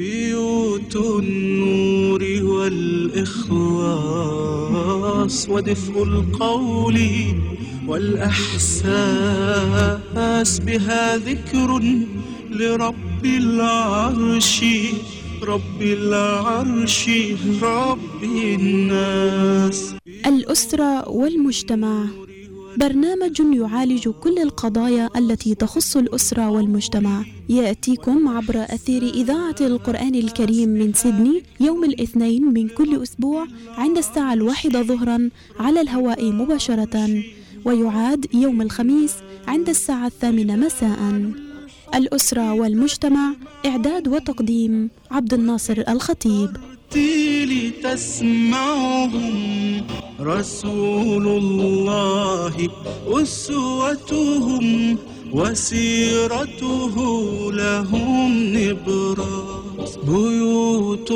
بيوت النور والإخلاص ودفء القول والأحساس بها ذكر لرب العرش رب العرش رب الناس. الأسرة والمجتمع. برنامج يعالج كل القضايا التي تخص الأسرة والمجتمع. يأتيكم عبر أثير إذاعة القرآن الكريم من سيدني يوم الاثنين من كل أسبوع عند الساعة الواحدة ظهرا على الهواء مباشرة ويعاد يوم الخميس عند الساعة الثامنة مساء. الأسرة والمجتمع إعداد وتقديم عبد الناصر الخطيب. ترتيل تسمعهم رسول الله أسوتهم وسيرته لهم نبراس بيوت.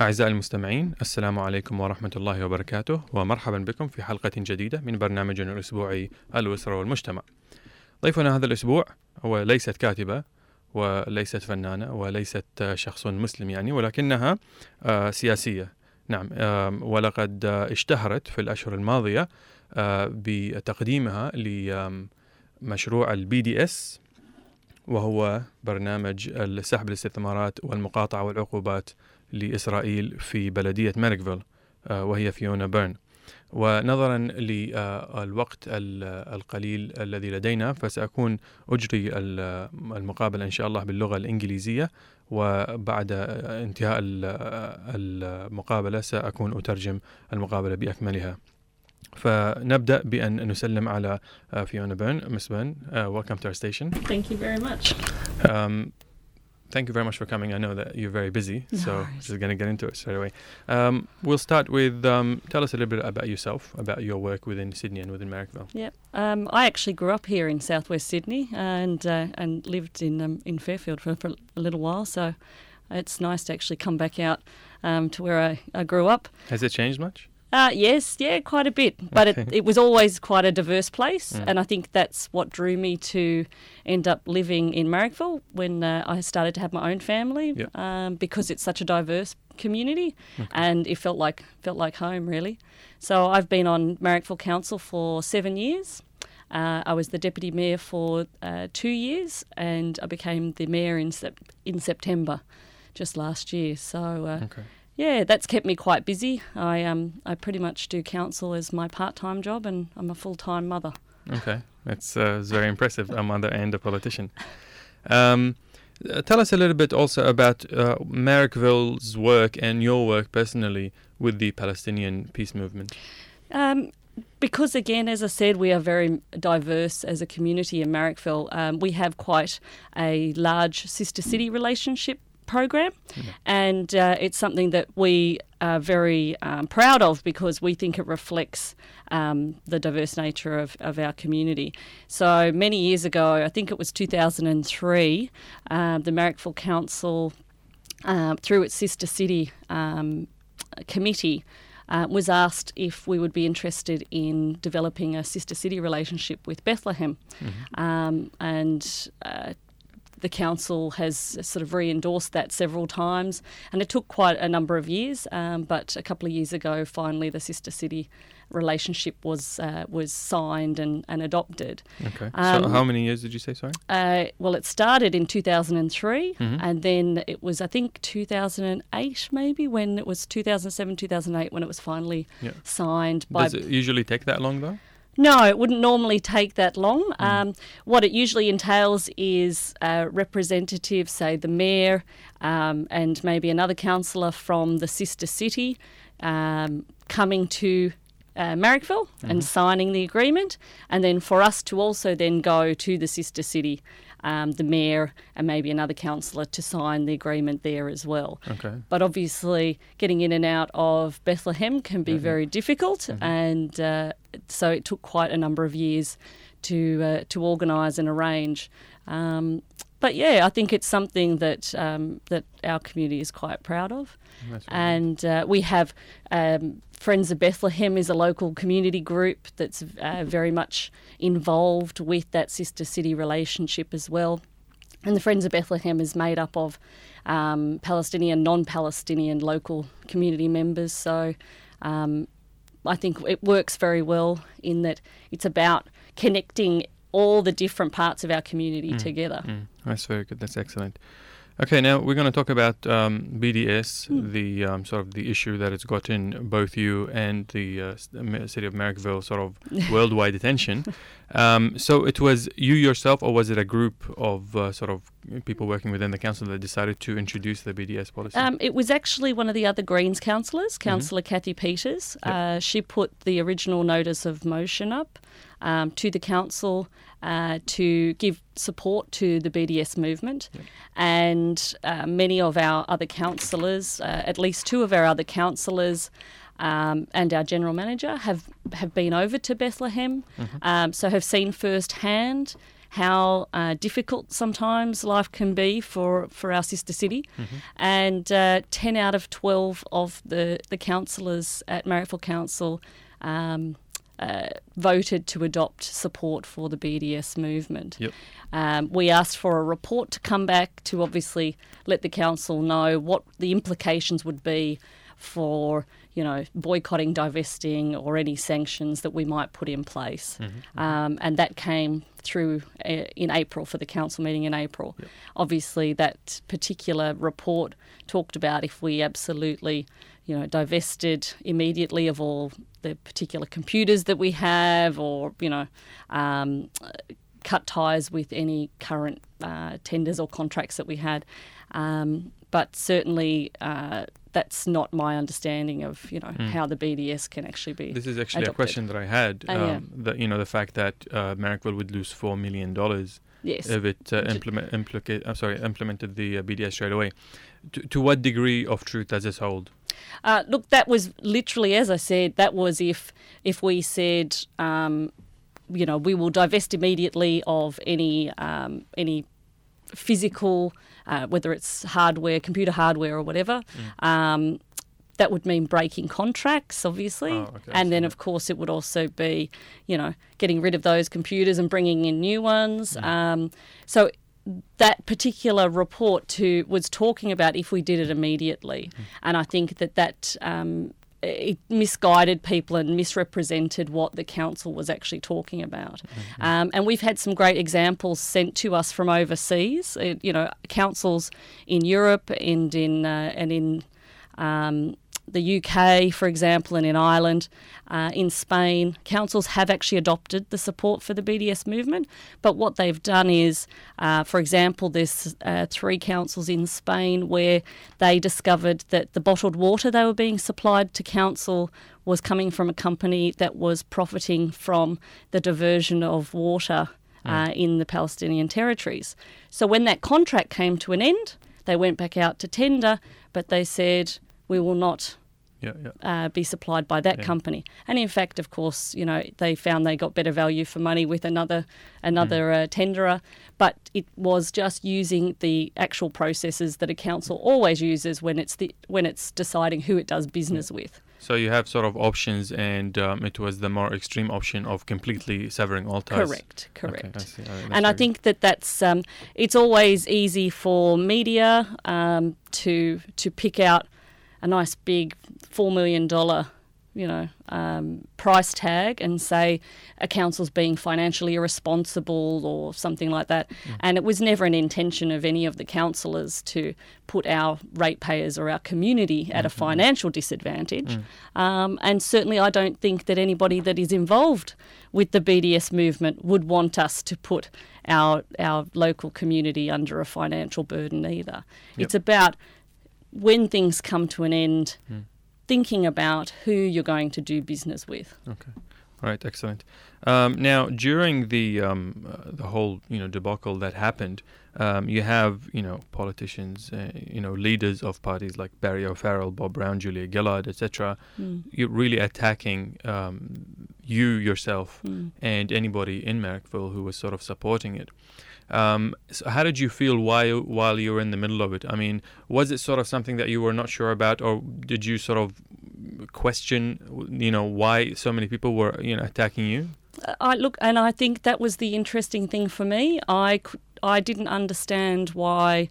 أعزائي المستمعين السلام عليكم ورحمة الله وبركاته ومرحبا بكم في حلقة جديدة من برنامجنا الأسبوعي الأسرة والمجتمع. ضيفنا هذا الأسبوع هو ليست كاتبة وليست فنانة وليست شخص مسلم يعني ولكنها آه، سياسية. نعم ولقد آه، اشتهرت في الأشهر الماضية آه، بتقديمها لمشروع ال BDS وهو برنامج سحب الاستثمارات والمقاطعة والعقوبات لإسرائيل في بلدية ميركفيل آه، وهي فيونا بيرن. ونظرا للوقت القليل الذي لدينا فسأكون أجري ال- المقابلة إن شاء الله باللغة الإنجليزية وبعد انتهاء ال- المقابلة سأكون أترجم المقابلة بأكملها فنبدأ بأن نسلم على فيونا بيرن Miss Byrne, uh, welcome to our station Thank you very much. um, thank you very much for coming. I know that you're very busy, No so worries. just going to get into it straight away. Um, we'll start with um, tell us a little bit about yourself, about your work within Sydney and within Marrickville. Yep. Um, I actually grew up here in southwest Sydney and uh, and lived in um, in Fairfield for, for a little while. So it's nice to actually come back out um, to where I, I grew up. Has it changed much? Uh, yes, yeah, quite a bit. But it, it was always quite a diverse place, Mm. and I think that's what drew me to end up living in Marrickville when uh, I started to have my own family, Yep. um, because it's such a diverse community, and it felt like felt like home really. So I've been on Marrickville Council for seven years. Uh, I was the deputy mayor for uh, two years, and I became the mayor in sep- in September, just last year. So. Uh, Okay. Yeah, that's kept me quite busy. I um I pretty much do council as my part time job, and I'm a full time mother. Okay. That's, uh, very impressive. A mother and a politician. Um, uh, tell us a little bit also about uh, Marrickville's work and your work personally with the Palestinian peace movement. Um, because again, as I said, we are very diverse as a community in Marrickville. Um, we have quite a large sister city relationship program, and uh, it's something that we are very um, proud of because we think it reflects um, the diverse nature of, of our community. So many years ago, I think it was 2003, um, the Marrickville Council, uh, through its sister city um, committee, uh, was asked if we would be interested in developing a sister city relationship with Bethlehem. Um, and uh, the council has sort of re endorsed that several times, and it took quite a number of years. Um, but a couple of years ago, finally, the sister city relationship was uh, was signed and, and adopted. Okay. so Um, how many years did you say? Sorry. Uh, well, it started in 2003, Mhm. and then it was, I think, 2008 maybe when it was 2007, 2008 when it was finally Yeah. signed by. Does it usually take that long though? No, it wouldn't normally take that long. Um, what it usually entails is uh, representatives, say the mayor, um, and maybe another councillor from the sister city, um, coming to uh, Marrickville and signing the agreement, and then for us to also then go to the sister city, um, the mayor, and maybe another councillor to sign the agreement there as well. Okay. But obviously, getting in and out of Bethlehem can be very difficult, and uh, so it took quite a number of years to uh, to organise and arrange. Um, but yeah, I think it's something that um, that our community is quite proud of, That's and uh, we have um, Friends of Bethlehem is a local community group that's uh, very much involved with that sister city relationship as well. And the Friends of Bethlehem is made up of um, Palestinian, non-Palestinian local community members. So um, I think it works very well in that it's about connecting all the different parts of our community together. Mm, that's very good. That's excellent. Okay, now we're going to talk about um, BDS, Hmm. the um, sort of the issue that it's gotten both you and the uh, s- the ma- city of Merrickville sort of worldwide attention. Um, so it was you yourself, or was it a group of uh, sort of people working within the council that decided to introduce the BDS policy? Um, it was actually one of the other Greens councillors, Councillor Kathy Peters. Yep. Uh, she put the original notice of motion up um, to the council uh, to give support to the BDS movement. And uh, many of our other councillors, uh, at least two of our other councillors, um, and our general manager have have been over to Bethlehem, um, so have seen firsthand how uh, difficult sometimes life can be for, for our sister city. And uh, 10 out of 12 of the, the councillors at Marrickville Council um, uh, voted to adopt support for the BDS movement. Yep. Um, we asked for a report to come back to obviously let the council know what the implications would be for you know boycotting, divesting, or any sanctions that we might put in place, um, and that came through uh, in April for the council meeting in April. Obviously, that particular report talked about if we absolutely you know divested immediately of all the particular computers that we have, or you know. Um, cut ties with any current uh, tenders or contracts that we had. Um, but certainly, uh, that's not my understanding of you know how the BDS can actually be. This is actually a question that I had. Yeah. um, that you know the fact that uh, would lose four million dollars yes. if it uh, implement implicate. I'm sorry, implemented the uh, BDS straight away. To, to what degree of truth does this hold? Uh, look, that was literally, as I said, that was if if we said, um, you know, we will divest immediately of any um, any physical, uh, whether it's hardware, computer hardware, or whatever. Um, that would mean breaking contracts, obviously, Oh, okay, and then of course it would also be, you know, getting rid of those computers and bringing in new ones. Um, so that particular report to was talking about if we did it immediately, and I think that that um, it misguided people and misrepresented what the council was actually talking about. Um, and we've had some great examples sent to us from overseas. Uh, you know, councils in Europe and in uh, and in um, the UK, for example, and in Ireland, uh, in Spain, councils have actually adopted the support for the BDS movement. But what they've done is, uh, for example, there's uh, three councils in Spain where they discovered that the bottled water they were being supplied to council was coming from a company that was profiting from the diversion of water uh, in the Palestinian territories. So when that contract came to an end, they went back out to tender, but they said, we will not Yeah, yeah. uh, be supplied by that Yeah. company. And in fact, of course, you know, they found they got better value for money with another another uh, tenderer, but it was just using the actual processes that a council always uses when it's the when it's deciding who it does business with. So you have sort of options, and um, it was the more extreme option of completely severing all ties. Correct, Okay, correct. I see. And I think that that's um, it's always easy for media um, to to pick out a nice big four million dollar you know um, price tag and say a council's being financially irresponsible or something like that. And it was never an intention of any of the councillors to put our ratepayers or our community at a financial disadvantage. Um, and certainly, I don't think that anybody that is involved with the BDS movement would want us to put our our local community under a financial burden either. It's about when things come to an end, thinking about who you're going to do business with. Okay. All right. Excellent. Um, now, during the um, uh, the whole you know debacle that happened, um, you have you know politicians, uh, you know leaders of parties like Barry O'Farrell, Bob Brown, Julia Gillard, etc. You're really attacking um, you yourself and anybody in Marrickville who was sort of supporting it. Um, so how did you feel while while you were in the middle of it? I mean, was it sort of something that you were not sure about, or did you sort of question, you know, why so many people were, you know, attacking you? I look, and I think that was the interesting thing for me. I, I didn't understand why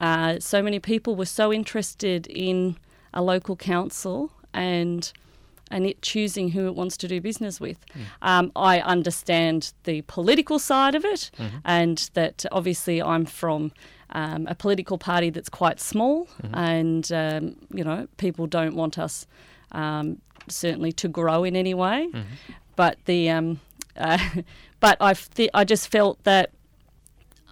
uh, so many people were so interested in a local council and and it choosing who it wants to do business with. Um, I understand the political side of it, and that obviously I'm from um, a political party that's quite small, and um, you know people don't want us um, certainly to grow in any way. But the um, uh, but I th- I just felt that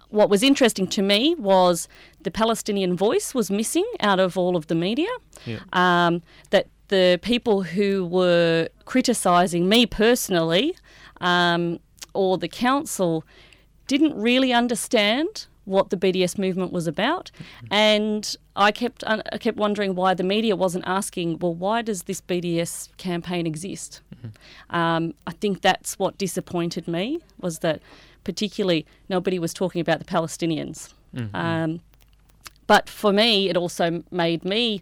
what was interesting to me was the Palestinian voice was missing out of all of the media. Yeah. Um, that the people who were criticising me personally um, or the council didn't really understand what the BDS movement was about, and I kept I kept wondering why the media wasn't asking, well, why does this BDS campaign exist? Um, I think that's what disappointed me was that particularly nobody was talking about the Palestinians. Um, but for me, it also made me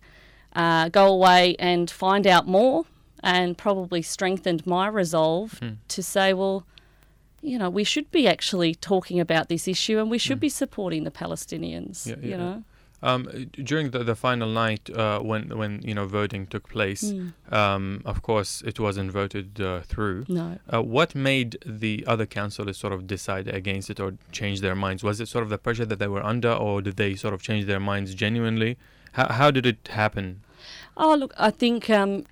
uh, go away and find out more and probably strengthened my resolve to say, well, you know, we should be actually talking about this issue and we should be supporting the Palestinians, Yeah, you yeah. know. Um, during the, the final night, uh, when when you know voting took place, Mm. um, of course it wasn't voted uh, through. No. Uh, what made the other councillors sort of decide against it or change their minds? Was it sort of the pressure that they were under, or did they sort of change their minds genuinely? How, how did it happen? Oh, look, I think um,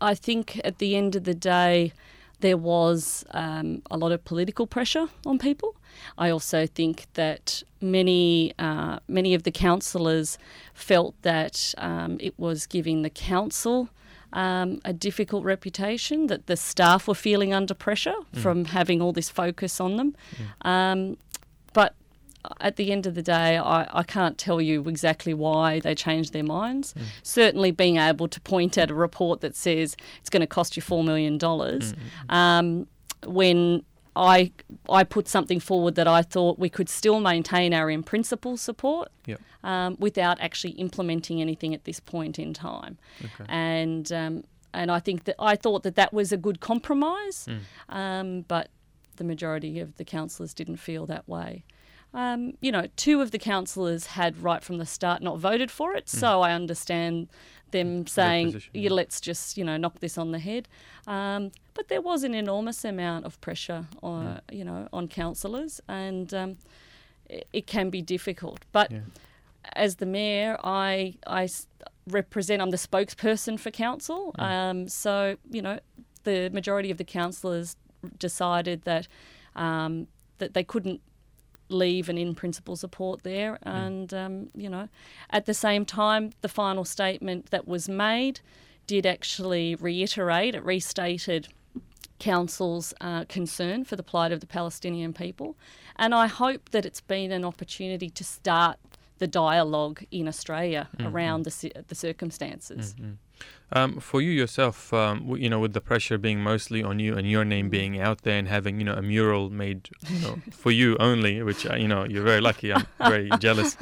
I think at the end of the day, there was um, a lot of political pressure on people. I also think that many uh, many of the councillors felt that um, it was giving the council um, a difficult reputation, that the staff were feeling under pressure from having all this focus on them. Um, but at the end of the day, I, I can't tell you exactly why they changed their minds. Certainly, being able to point at a report that says it's going to cost you $4 million um, when I, I put something forward that I thought we could still maintain our in principle support Yep. um, without actually implementing anything at this point in time. Okay. And um, and I think that I thought that that was a good compromise, Mm. um, but the majority of the councillors didn't feel that way. Um, you know, two of the councillors had right from the start not voted for it, so I understand them saying, position, yeah, yeah. "Let's just you know knock this on the head." Um, but there was an enormous amount of pressure on you know on councillors, and um, it, it can be difficult. But Yeah. as the mayor, I, I represent. I'm the spokesperson for council. Mm. Um, so you know, the majority of the councillors decided that um, that they couldn't leave and in principle support there, Mm. and um, you know, at the same time, the final statement that was made did actually reiterate. It restated Council's uh, concern for the plight of the Palestinian people. And I hope that it's been an opportunity to start the dialogue in Australia around the, the circumstances. Um, for you yourself, um, you know, with the pressure being mostly on you and your name being out there and having, you know, a mural made you know, for you only, which, uh, you know, you're very lucky. I'm very jealous.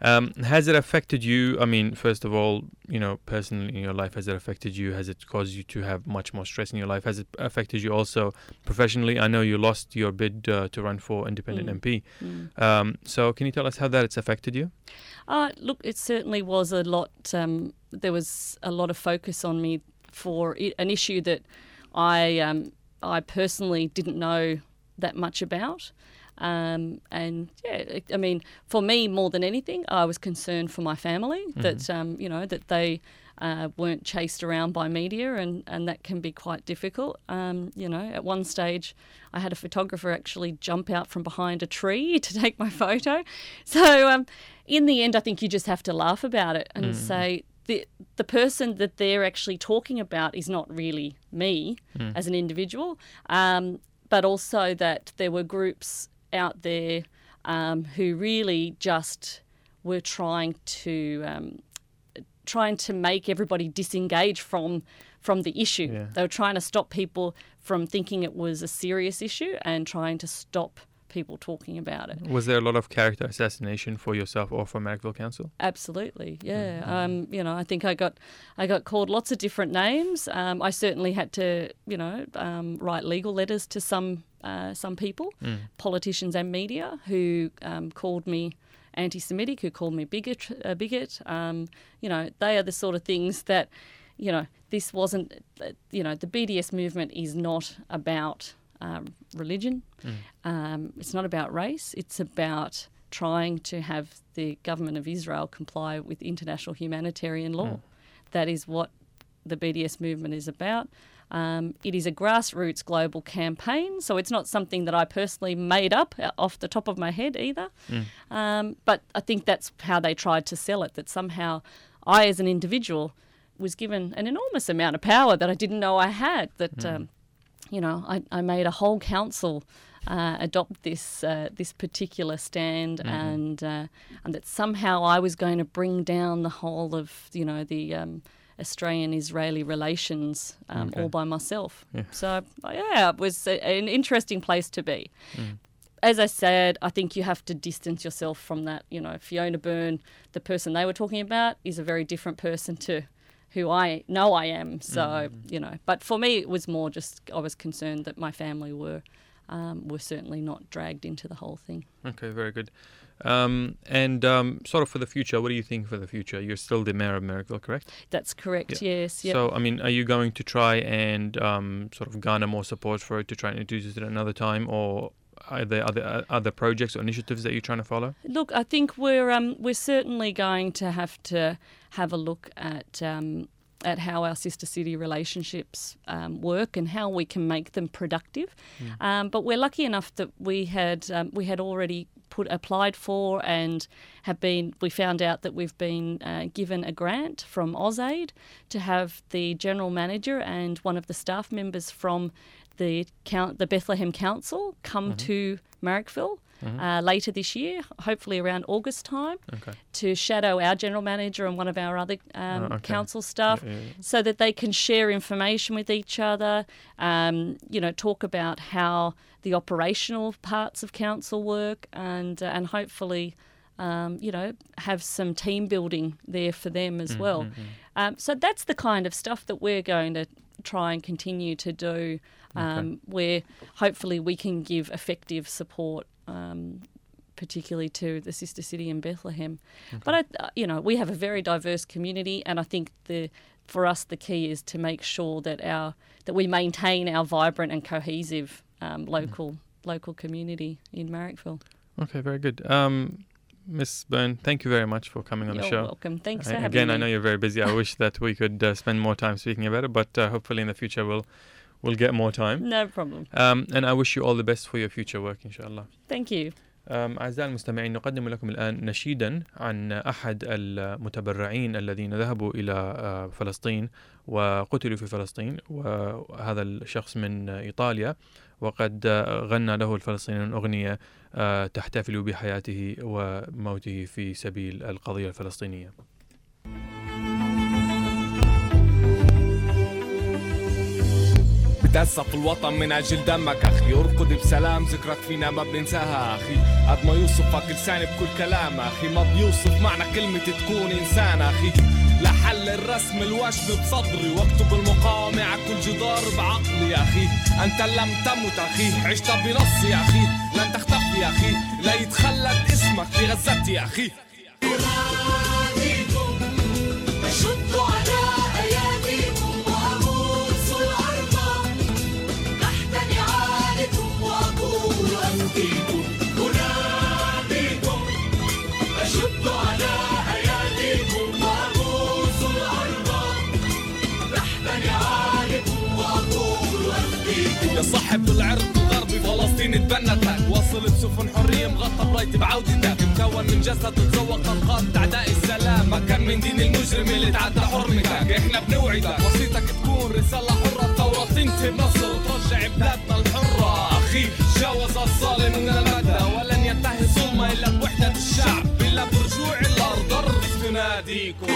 Um, has it affected you? I mean, first of all, you know, personally in your life, has it affected you? Has it caused you to have much more stress in your life? Has it affected you also professionally? I know you lost your bid uh, to run for independent Mm. MP. Mm. Um, so can you tell us how that it's affected you? Uh, look, it certainly was a lot. There was a lot of focus on me for i- an issue that I um, I personally didn't know that much about. Um, and yeah, I mean, for me more than anything, I was concerned for my family that um, you know that they uh, weren't chased around by media, and, and that can be quite difficult. Um, you know, at one stage, I had a photographer actually jump out from behind a tree to take my photo. So um, in the end, I think you just have to laugh about it and say the the person that they're actually talking about is not really me as an individual, um, but also that there were groups out there um, who really just were trying to um, trying to make everybody disengage from from the issue. Yeah. They were trying to stop people from thinking it was a serious issue and trying to stop people talking about it. Was there a lot of character assassination for yourself or for Marrickville Council? Absolutely, yeah. Um, you know, I think I got I got called lots of different names. Um, I certainly had to, you know, um, write legal letters to some uh, some people, Mm. politicians and media, who um, called me anti-Semitic, who called me bigot. A bigot. Um, you know, they are the sort of things that, you know, this wasn't. uh, You know, the BDS movement is not about um, religion. Um, it's not about race. It's about trying to have the government of Israel comply with international humanitarian law. That is what the BDS movement is about. Um, it is a grassroots global campaign, so it's not something that I personally made up uh, off the top of my head either. Um, but I think that's how they tried to sell it that somehow I, as an individual, was given an enormous amount of power that I didn't know I had. That um, you know, I, I made a whole council uh, adopt this uh, this particular stand, and uh, and that somehow I was going to bring down the whole of you know the um, Australian Israeli relations um, Okay. all by myself. Yeah. So yeah, it was a, an interesting place to be. As I said, I think you have to distance yourself from that. You know, Fiona Byrne, the person they were talking about, is a very different person to who I know I am. So you know, but for me, it was more just I was concerned that my family were um, were certainly not dragged into the whole thing. Okay, very good. Um, and um, sort of for the future, what do you think for the future? You're still the mayor of Marrickville, correct? That's correct. Yes. Yep. So, I mean, are you going to try and um, sort of garner more support for it to try and introduce it at another time, or are there other uh, other projects or initiatives that you're trying to follow? Look, I think we're um, we're certainly going to have to have a look at um, at how our sister city relationships um, work and how we can make them productive. Um, but we're lucky enough that we had um, we had already put applied for and have been. We found out that we've been uh, given a grant from AusAid to have the general manager and one of the staff members from the count the Bethlehem Council come to Marrickville uh, later this year, hopefully around August time, Okay. to shadow our general manager and one of our other um, Oh, okay. council staff, Yeah, yeah, so that they can share information with each other. Um, you know, talk about how the operational parts of council work, and uh, and hopefully. Um, you know, have some team building there for them as well. Um, so that's the kind of stuff that we're going to try and continue to do, um, where hopefully we can give effective support, um, particularly to the sister city in Bethlehem. But I, uh, you know, we have a very diverse community, and I think the for us the key is to make sure that our that we maintain our vibrant and cohesive um, local local community in Marrickville. Okay, very good. Um, Miss Byrne, thank you very much for coming on You're the show. welcome. Thanks I- for having again, me. I know you're very busy. I wish that we could uh, spend more time speaking about it, but uh, hopefully in the future we'll we'll get more time. No problem. Um, and I wish you all the best for your future work, inshallah. Thank you. أم، أعزائي المستمعين نقدم لكم الآن نشيدا عن أحد المتبرعين الذين ذهبوا إلى آه، فلسطين وقتلوا في فلسطين وهذا الشخص من إيطاليا وقد آه، غنى له الفلسطينيون أغنية آه، تحتفل بحياته وموته في سبيل القضية الفلسطينية بتأسف الوطن من أجل دمك أخي. أرقد بسلام ذكرك فينا ما بننساها أخي. قد ما يوصفك لساني بكل كلام أخي. ما بيوصف معنى كلمة تكون إنسان أخي. لحل الرسم الوشم بصدري واكتب المقاومة على كل جدار بعقلي يا أخي. أنت لم تمت أخي. عشت بنصي يا أخي. لن تختفي يا أخي. لا يتخلد اسمك في غزتي يا أخي. اتبنتك وصلت سفن حرية مغطى برايتي بعودتك مكون من جسد تتذوق أنقاض أعداء السلام. ما كان من دين المجرم اللي تعدى حرمتك إحنا بنوعدك. وصيتك تكون رسالة حرة. الثورة تنتهي بنصر وترجع بلادنا الحرة. أخي جاوز الظالم المدى. ولن ينتهي الظلمة إلا بوحدة الشعب إلا برجوع الأرض. أرض تناديكم.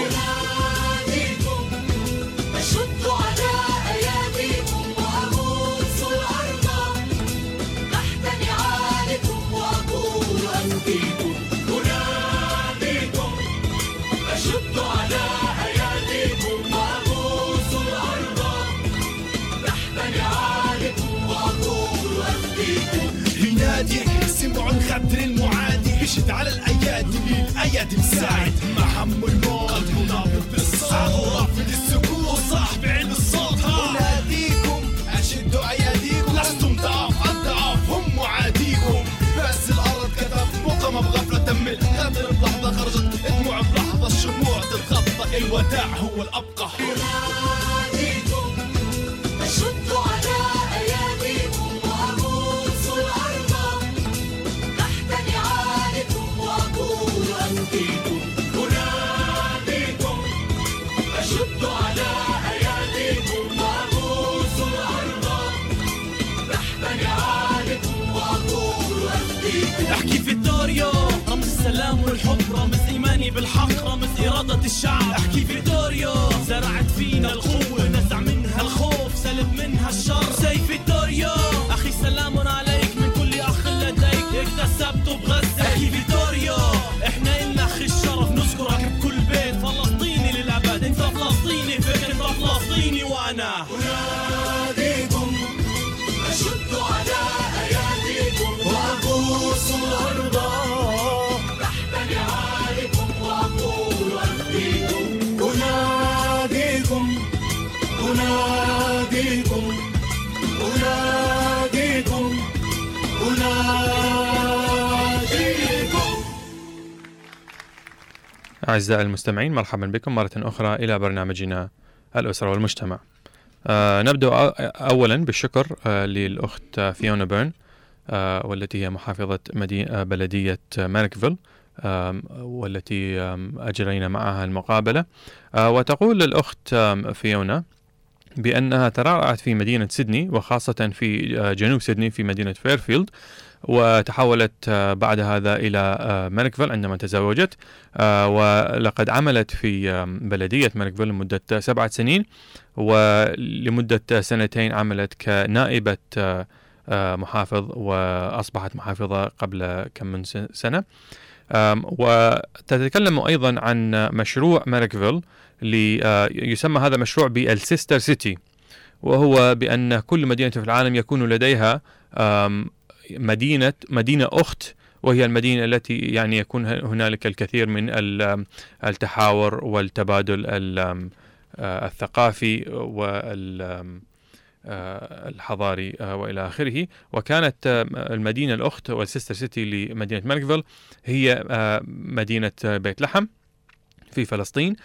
غدر المعادي. مشت على الأيادي. الأيادي مساعد. مع هم الموت. قلبه نابض بالصوت ورافض السكوت. وصاحب علم الصوت. اناديكم أشدوا أياديكم. لستم ضعاف الضعاف هم معاديكم. بس الأرض كتب مقام بغفلة تم الغدر بلحظة خرجت. دموع بلحظة الشموع. تتغطى الوداع هو الأبقى. بالحق رمز إرادة الشعب. أحكي أعزائي المستمعين مرحبا بكم مرة أخرى إلى برنامجنا الأسرة والمجتمع. آه نبدأ أولا بالشكر آه للأخت فيونا بيرن آه والتي هي محافظة مدينة بلدية ماركفيل والتي أجرينا معها المقابلة. آه وتقول الأخت فيونا بأنها ترعرعت في مدينة سيدني وخاصة في آه، جنوب سيدني في مدينة فيرفيلد وتحولت آه، بعد هذا إلى آه، ماركفيل عندما تزوجت. آه، ولقد عملت في بلدية ماركفيل لمدة سبعة سنين. ولمدة سنتين عملت كنائبة محافظ وأصبحت محافظة قبل كم من سن- سنة. وتتكلم أيضا عن مشروع آه، يسمى هذا المشروع بالسيستر سيتي. وهو بأن كل مدينة في العالم يكون لديها مدينة مدينة أخت وهي المدينة التي يعني يكون هنالك الكثير من ال- التحاور والتبادل ال- آه، الثقافي وال آه، آه، وإلى آخره. وكانت المدينة الأخت والسيستر سيتي لمدينة ماركفيل هي مدينة بيت لحم. في فلسطين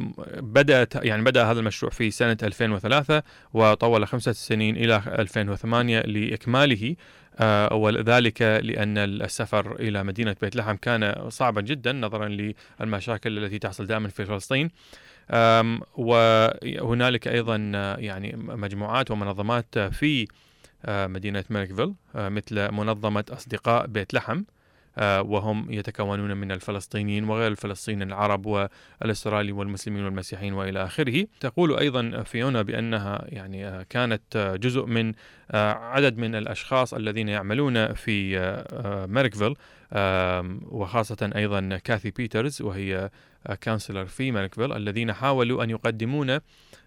وبدات يعني بدأ هذا المشروع في سنة 2003 وطول خمسة سنين إلى 2008 لإكماله آه، وذلك لأن السفر إلى مدينة بيت لحم كان صعبا جدا نظرا للمشاكل التي تحصل دائما في فلسطين. وهنالك أيضا آه، يعني مجموعات ومنظمات آه، في آه، مدينة ماركفيل آه، مثل منظمة أصدقاء بيت لحم. آه، وهم يتكونون من الفلسطينيين وغير الفلسطينيين العرب والأسترالي والمسلمين والمسيحيين وإلى آخره. تقول أيضا فيونا بأنها يعني آه، كانت آه، جزء من آه، عدد من الأشخاص الذين يعملون في آه، آه، آم، وخاصة أيضا كاثي بيترز وهي councillor في ماركفيل الذين حاولوا أن يقدمون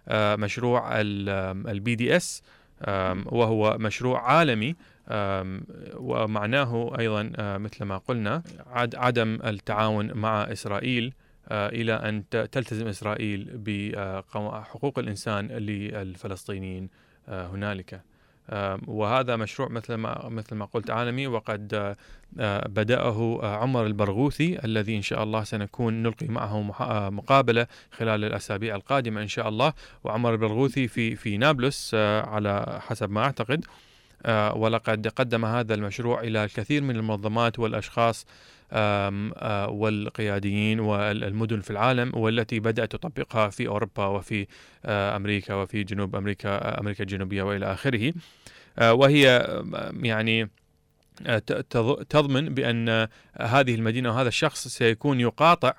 آه، مشروع ال BDS وهو مشروع عالمي ومعناه أيضا مثل ما قلنا عد- عدم التعاون مع إسرائيل إلى أن تلتزم إسرائيل بحقوق الإنسان للفلسطينيين هنالك. وهذا مشروع مثل ما مثل ما قلت عالمي وقد بدأه عمر البرغوثي الذي إن شاء الله سنكون نلقي معه مقابلة خلال الأسابيع القادمة إن شاء الله. وعمر البرغوثي في في نابلس على حسب ما أعتقد. ولقد قدم هذا المشروع إلى الكثير من المنظمات والأشخاص آه، والقياديين والمدن في العالم والتي بدأت تطبقها في أوروبا وفي آه، أمريكا وفي جنوب أمريكا آه، أمريكا الجنوبية وإلى آخره. آه، وهي آه، يعني آه، تضمن بأن آه، هذه المدينة وهذا الشخص سيكون يقاطع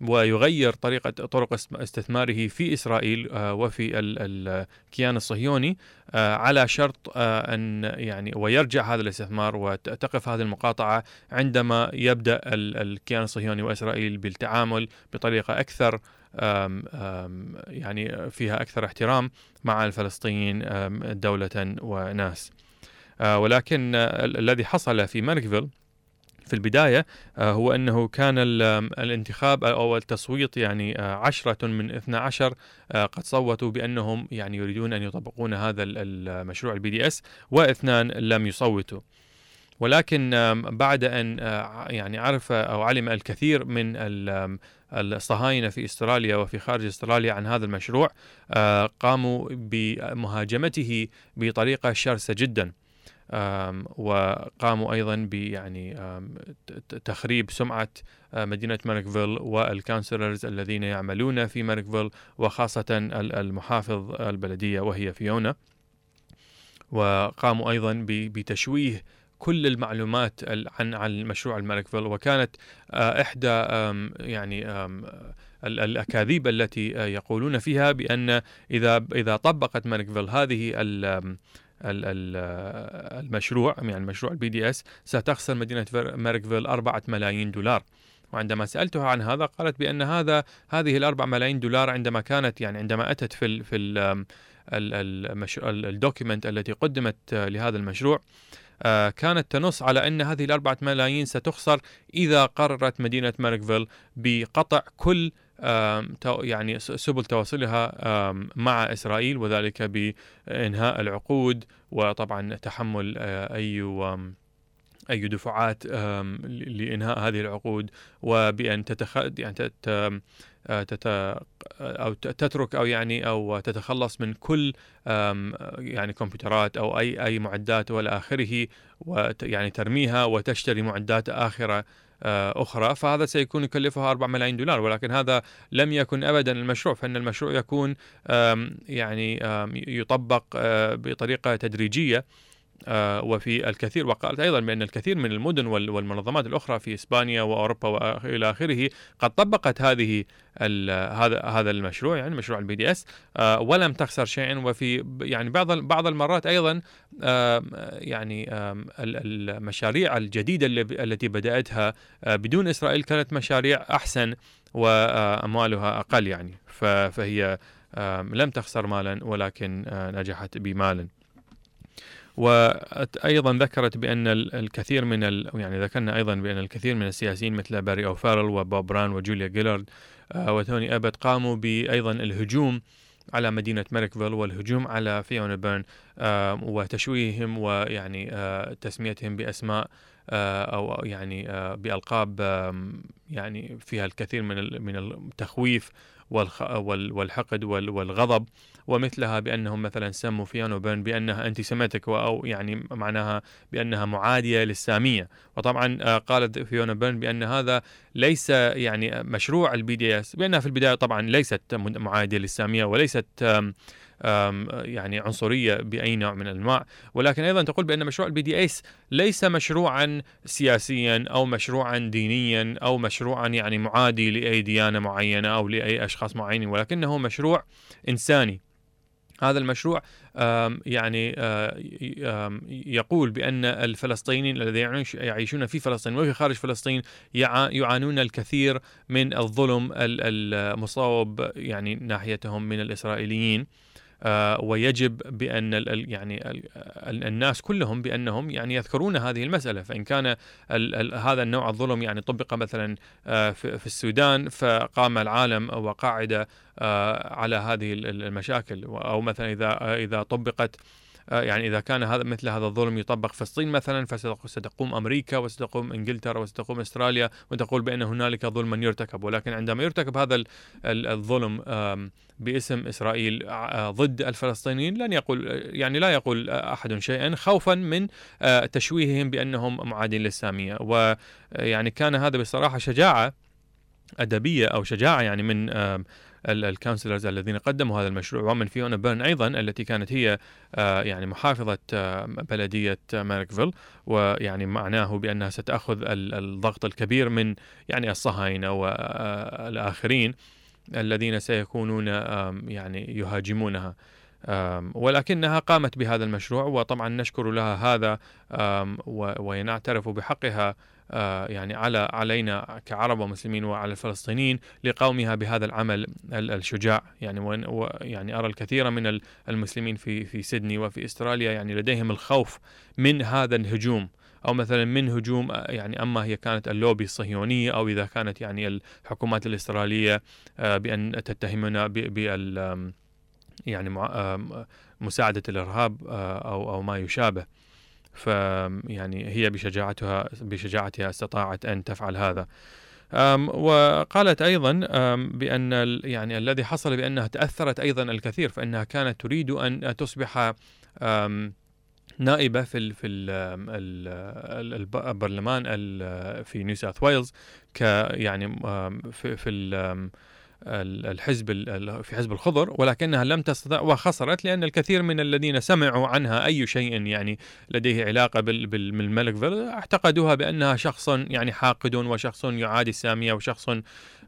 ويغير طريقة طرق است- استثماره في إسرائيل آه، وفي ال- ال- الكيان الصهيوني آه، على شرط آه، أن يعني ويرجع هذا الاستثمار وتقف هذه المقاطعة عندما يبدأ ال- الكيان الصهيوني وإسرائيل بالتعامل بطريقة أكثر يعني فيها أكثر احترام مع الفلسطينيين دولة وناس. ولكن ال- الذي حصل في ماركفيل في البداية آه، هو أنه كان الانتخاب أو التصويت يعني آه، عشرة من 12 آه، قد صوتوا بأنهم يعني يريدون أن يطبقون هذا ال- المشروع ال BDS واثنان لم يصوتوا. ولكن بعد أن يعني عرف أو علم الكثير من الصهاينة في استراليا وفي خارج استراليا عن هذا المشروع قاموا بمهاجمته بطريقة شرسة جدا. وقاموا أيضا ب يعني آم، ت- ت- تخريب سمعة آه، مدينة ماركفيل وال councillors الذين يعملون في ماركفيل وخاصة ال- المحافظ البلدية وهي فيونا. وقاموا أيضا بتشويه كل المعلومات ال- عن عن مشروع الماركفيل. وكانت آه، إحدى يعني الأكاذيب التي آه، يقولون فيها بأن إذا إذا طبقت ماركفيل هذه المشروع يعني مشروع ال BDS ستخسر مدينة ماركفيل 4 ملايين دولار. وعندما سألتها عن هذا قالت بأن هذا هذه الأربع ملايين دولار عندما كانت يعني عندما أتت في في ال ال document التي قدمت لهذا المشروع آه، كانت تنص على أن هذه الأربعة ملايين ستخسر إذا قررت مدينة ماركفيل بقطع كل يعني سبل تواصلها مع إسرائيل وذلك بإنهاء العقود وطبعا تحمل آه، أي أي دفعات لإنهاء هذه العقود وبأن تتخ... يعني تت... آه، تت... أو ت- تترك أو يعني أو تتخلص من كل يعني كمبيوترات أو أي أي معدات وإلى آخره وت... يعني ترميها وتشتري معدات آخرة. آه، أخرى فهذا سيكون يكلفها 4 ملايين دولار ولكن هذا لم يكن أبدا المشروع فإن المشروع يكون يعني يطبق آه، بطريقة تدريجية. آه، وفي الكثير وقالت أيضا بأن الكثير من المدن وال- والمنظمات الأخرى في إسبانيا وأوروبا والى آخره قد طبقت هذه هذا هذا المشروع يعني مشروع ال BDS ولم تخسر شيئا. وفي يعني بعض بعض المرات أيضا يعني المشاريع الجديدة التي بدأتها آه، بدون إسرائيل كانت مشاريع أحسن وأموالها أقل يعني. فهي لم تخسر مالا ولكن آه، نجحت بمال وأيضا ذكرت بأن ال- الكثير من ال... يعني ذكرنا أيضا بأن الكثير من السياسيين مثل باري أوفارل وبوب بران وجوليا جيلارد آه، وتوني أبت قاموا بايضا الهجوم على مدينة ماركفيل والهجوم على فيونا بيرن وتشويههم ويعني آه، تسميتهم بأسماء آه، أو يعني بألقاب يعني فيها الكثير من من التخويف والحقد وال- والغضب. ومثلها بأنهم مثلا سموا فيونا بيرن بأنها anti-Semitic أو يعني معناها بأنها معادية للسامية. وطبعا آه، قالت فيونا بيرن بأن هذا ليس يعني مشروع ال BDS. بأنها في البداية طبعا ليست م- معادية للسامية وليست يعني عنصرية بأي نوع من الأنواع. ولكن أيضا تقول بأن مشروع ال BDS ليس مشروعا سياسيا أو مشروعا دينيا أو مشروعا يعني معادي لأي ديانة معينة أو لأي أشخاص معينين ولكنه مشروع إنساني. هذا المشروع يعني آه، يقول بأن الفلسطينيين الذين يعيش- يعيشون في فلسطين وفي خارج فلسطين يعا- يعانون الكثير من الظلم ال- المصاب يعني ناحيتهم من الإسرائيليين. ويجب بأن ال- ال- يعني ال- ال- الناس كلهم بأنهم يعني يذكرون هذه المسألة. فإن كان هذا النوع الظلم يعني طبق مثلا آه، في السودان فقام العالم وقاعدة آه، على هذه ال- ال- المشاكل. أو مثلا اذا آه، إذا طبقت آه، يعني إذا كان هذا مثل هذا الظلم يطبق في الصين مثلا فستقوم أمريكا وستقوم إنجلترا وستقوم إستراليا وتقول بأن هنالك ظلما يرتكب. ولكن عندما يرتكب هذا ال- ال- الظلم باسم إسرائيل آه، ضد الفلسطينيين لن يقول يعني لا يقول أحد شيئا خوفا من آه، تشويههم بأنهم معادين للساميه ويعني كان هذا بصراحة شجاعة أدبية أو شجاعة يعني من ال councillors الذين قدموا هذا المشروع ومن فيونا بيرن أيضا التي كانت هي آه، يعني محافظة آه، بلدية آه، ماركفيل ويعني معناه بأنها ستأخذ ال- الضغط الكبير من يعني الصهاينة والاخرين الذين سيكونون يعني يهاجمونها. ولكنها قامت بهذا المشروع وطبعا نشكر لها هذا ونعترف بحقها آه، يعني على علينا كعرب ومسلمين وعلى الفلسطينيين لقومها بهذا العمل ال- الشجاع. يعني ويعني أرى الكثير من ال- المسلمين في في سيدني وفي إستراليا يعني لديهم الخوف من هذا الهجوم. أو مثلا من هجوم آه، يعني أما هي كانت اللوبي الصهيونية أو إذا كانت يعني الحكومات الإسترالية آه، بأن تتهمنا بال يعني مساعدة الإرهاب آه، أو أو ما يشابه. ف يعني هي بشجاعتها بشجاعتها استطاعت أن تفعل هذا. وقالت أيضا بأن يعني الذي حصل بأنها تأثرت أيضا الكثير فإنها كانت تريد أن تصبح أم، نائبة في في ال ال ال- البرلمان ال- في نيو ساوث ويلز ك يعني في في الحزب ال- ال- في حزب الخضر ولكنها لم تستطع وخسرت لأن الكثير من الذين سمعوا عنها أي شيء يعني لديه علاقة بال- بال- بالملكفيل اعتقدوها بأنها شخص يعني حاقد وشخص يعادي السامية وشخص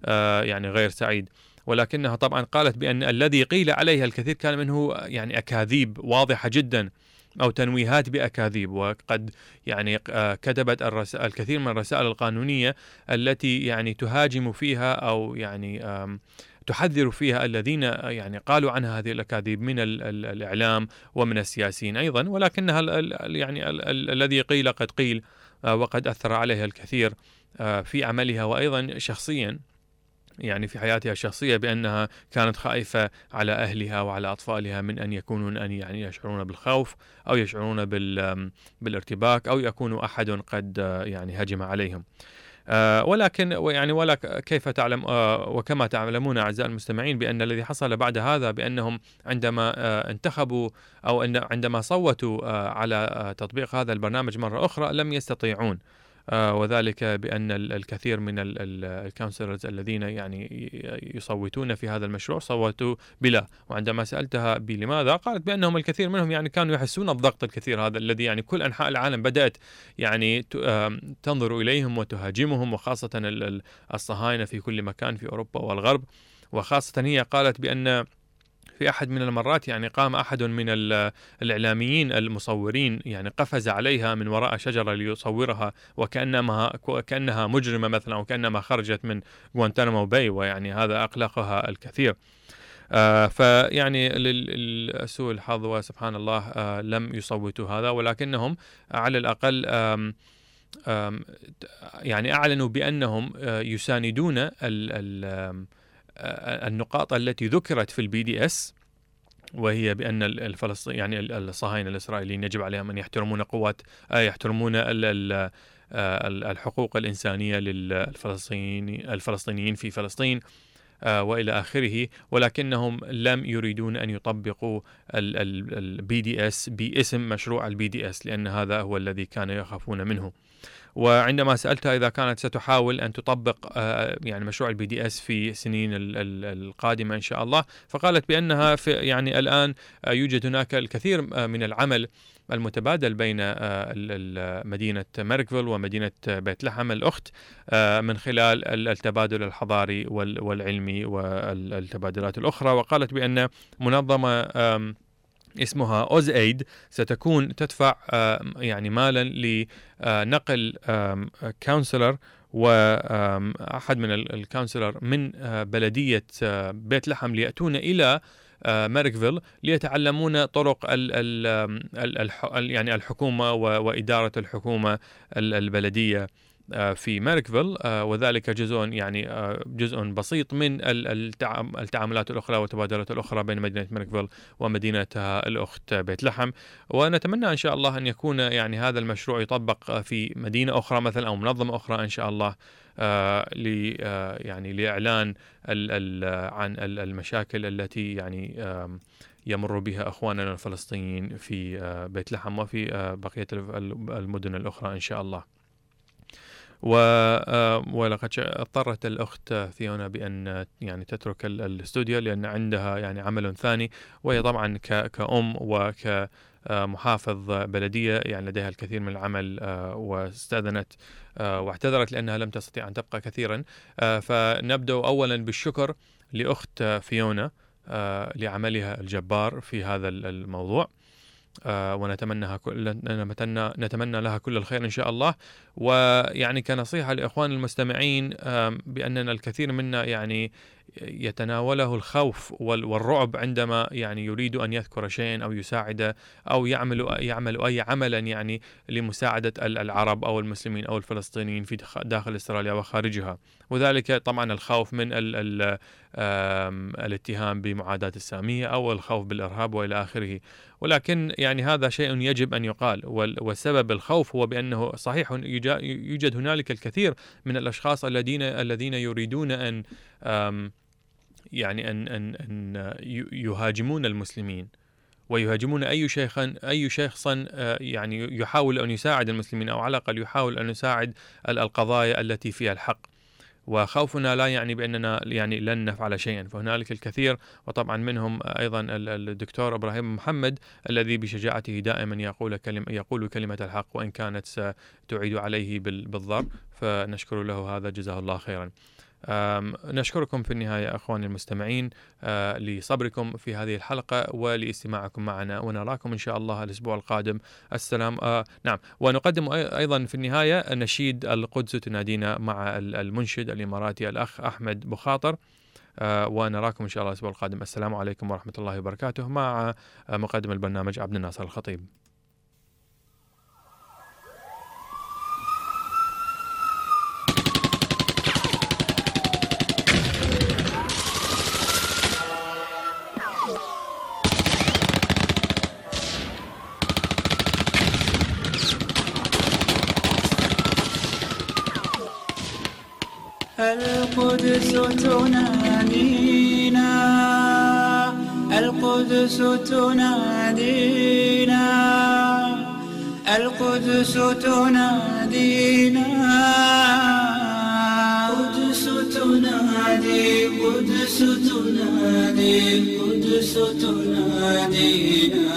آه، يعني غير سعيد. ولكنها طبعا قالت بأن الذي قيل عليها الكثير كان منه يعني أكاذيب واضحة جدا. أو تنويهات بأكاذيب وقد يعني آه، كتبت الكثير من الرسائل القانونية التي يعني تهاجم فيها أو يعني تحذر فيها الذين يعني قالوا عنها هذه الأكاذيب من ال ال الإعلام ومن السياسيين أيضا ولكنها يعني ال ال الذي قيل قد قيل آه، وقد أثر عليها الكثير آه، في عملها وأيضا شخصيا. يعني في حياتها الشخصية بأنها كانت خائفة على أهلها وعلى أطفالها من أن يكونوا أن يعني يشعرون بالخوف أو يشعرون بالارتباك أو يكون أحد قد يعني هجم عليهم. آه، ولكن يعني ولا كيف تعلم آه، وكما تعلمون أعزائي المستمعين بأن الذي حصل بعد هذا بأنهم عندما آه، انتخبوا أو عندما صوتوا على تطبيق هذا البرنامج مرة أخرى لم يستطيعون وذلك بأن ال- الكثير من ال- ال- الكونسلرز الذين يعني يصوتون في هذا المشروع صوتوا بلا. وعندما سألتها بلماذا قالت بأنهم الكثير منهم يعني كانوا يحسون الضغط الكثير هذا الذي يعني كل أنحاء العالم بدأت يعني تنظر إليهم وتهاجمهم وخاصة ال- ال- الصهاينة في كل مكان في أوروبا والغرب. وخاصة هي قالت بأن في أحد من المرات يعني قام أحد من ال- الإعلاميين المصورين يعني قفز عليها من وراء شجرة ليصورها وكانما كانها مجرمة مثلا أو كأنما خرجت من غوانتنامو باي ويعني هذا أقلقها الكثير. آه فيعني لسوء الحظ وسبحان الله آه لم يصوتوا هذا ولكنهم على الأقل آم آم يعني أعلنوا بأنهم آه يساندون ال ال النقاط التي ذكرت في ال BDS وهي بأن ال- الفلسطين يعني ال- الصهاينة الإسرائيليين يجب عليهم أن يحترمون قوات آه، يحترمون آه، ال- الحقوق الإنسانية للفلسطينيين الفلسطينيين في فلسطين آه، وإلى آخره ولكنهم لم يريدون أن يطبقوا ال BDS باسم مشروع ال BDS لأن هذا هو الذي كانوا يخافون منه. وعندما سألتها إذا كانت ستحاول أن تطبق آه، يعني مشروع ال BDS في سنين ال- ال- القادمة إن شاء الله فقالت بأنها في يعني الآن آه، يوجد هناك الكثير آه، من العمل المتبادل بين مدينة ميركفيل ومدينة بيت لحم الأخت آه، من خلال ال- التبادل الحضاري وال- والعلمي والتبادلات الأخرى وقالت بأن منظمة آم، اسمها AusAID ستكون تدفع يعني مالا لنقل councillor واحد من ال- ال councillor من آه، بلدية آه، بيت لحم ليأتون إلى آه، ميركفيل ليتعلمون طرق ال ال ال الح يعني الحكومة وإدارة الحكومة ال- البلدية. آه، في ميركفيل آه، وذلك جزء يعني آه، جزء بسيط من ال- التعام- التعاملات الأخرى والتبادلات الأخرى بين مدينة ميركفيل ومدينتها الأخت بيت لحم ونتمنى إن شاء الله أن يكون يعني هذا المشروع يطبق آه، في مدينة أخرى مثلا أو منظمة أخرى إن شاء الله آه، ل آه، يعني لإعلان عن ال- المشاكل التي يعني يمر بها إخواننا الفلسطينيين في آه، بيت لحم وفي آه، بقية ال- المدن الأخرى إن شاء الله. و آه، ولقد اضطرت الأخت فيونا بأن آه، يعني تترك ال- الاستوديو لأن عندها يعني عمل ثاني وهي طبعا كأم وك آه، محافظ بلدية يعني لديها الكثير من العمل واستأذنت آه، واعتذرت لأنها لم تستطيع أن تبقى كثيرا. فنبدأ اولا بالشكر لأخت آه، فيونا لعملها الجبار في هذا ال- الموضوع. آه، ونتمنى كل نتمنى لها كل الخير إن شاء الله. ويعني كنصيحة لإخوان المستمعين بأننا الكثير منا يعني يتناوله الخوف وال- والرعب عندما يعني يريد أن يذكر شيئا أو يساعد أو يعمل يعمل أي عملا يعني لمساعدة ال- العرب أو المسلمين أو الفلسطينيين في داخل إستراليا وخارجها. وذلك طبعا الخوف من ال ال آم، الاتهام بمعاداة السامية أو الخوف بالإرهاب وإلى آخره. ولكن يعني هذا شيء يجب أن يقال والسبب الخوف هو بأنه صحيح يوجد هنالك الكثير من الأشخاص الذين الذين يريدون أن يعني أن أن ي- يهاجمون المسلمين. ويهاجمون أي شيخا أي شخصا آه، يعني يحاول أن يساعد المسلمين أو على الأقل يحاول أن يساعد ال- القضايا التي فيها الحق. وخوفنا لا يعني بأننا يعني لن نفعل شيئا. فهنالك الكثير وطبعا منهم أيضا ال- الدكتور إبراهيم محمد الذي بشجاعته دائما يقول كلمه يقول كلمة الحق وإن كانت ستعيد عليه بال- بالضرب. فنشكر له هذا. جزاه الله خيرا. نشكركم في النهاية أخواني المستمعين أه، لصبركم في هذه الحلقة ولاستماعكم معنا ونراكم إن شاء الله الأسبوع القادم. السلام أه نعم ونقدم أي- أيضا في النهاية نشيد القدس تنادينا مع ال- المنشد الإماراتي الأخ أحمد بخاطر أه ونراكم إن شاء الله الأسبوع القادم. السلام عليكم ورحمة الله وبركاته مع مقدم البرنامج عبد الناصر الخطيب. القدس تنادينا. القدس تنادينا. القدس تنادينا. قدس تنادي قدس تنادي قدس تنادينا.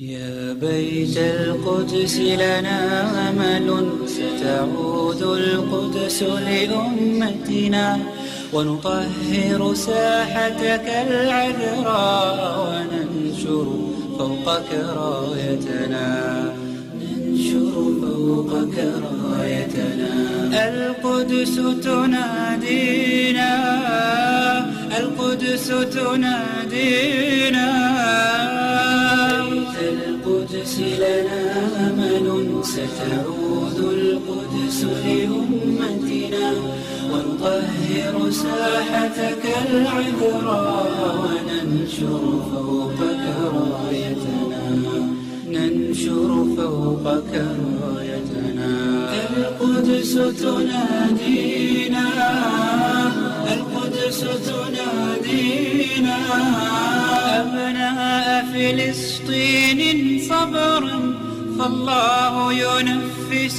يا بيت القدس لنا أمل ستعود القدس لأمتنا ونطهر ساحتك العذراء وننشر فوقك رايتنا. ننشر فوقك رايتنا. القدس تنادينا. القدس تنادينا. ستعود القدس لأمتنا ونطهر ساحتك العذراء وننشر فوقك رايتنا. ننشر فوقك رايتنا. القدس تنادينا. القدس تنادينا. أبناء فلسطين صبرا فالله ينفس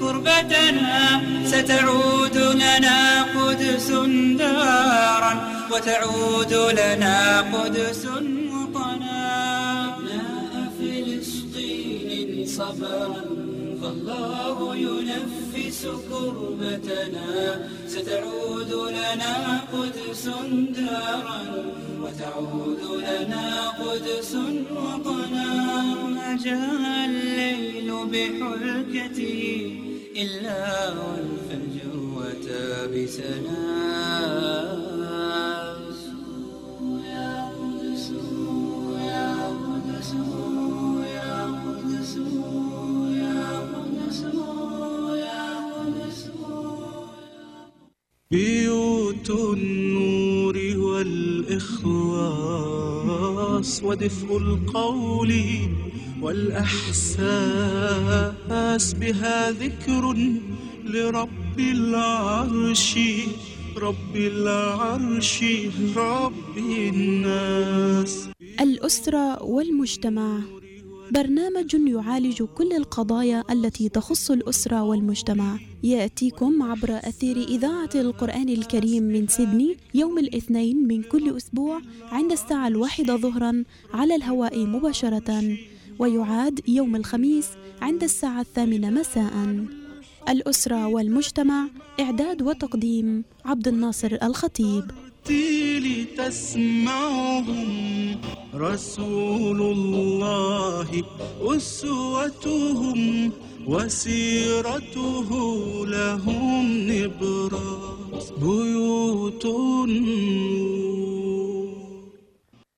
كربتنا ستعود لنا قدس دارا وتعود لنا قدس وطنا أبناء فلسطين صبرا فالله ينفس كربتنا ستعود لنا قدس دارا وتعود لنا قدس وطنا ما جاء الليل بحلكته إلا والفجر بسلام ودفء القول والأحساس بها ذكر لرب العرش رب العرش رب الناس. الأسرة والمجتمع. برنامج يعالج كل القضايا التي تخص الأسرة والمجتمع. يأتيكم عبر أثير إذاعة القرآن الكريم من سيدني يوم الاثنين من كل أسبوع عند الساعة الواحدة ظهرا على الهواء مباشرة ويعاد يوم الخميس عند الساعة الثامنة مساء. الأسرة والمجتمع إعداد وتقديم عبد الناصر الخطيب. الترتيل تسمعهم رسول الله أسوتهم وسيرته لهم نبراس بيوت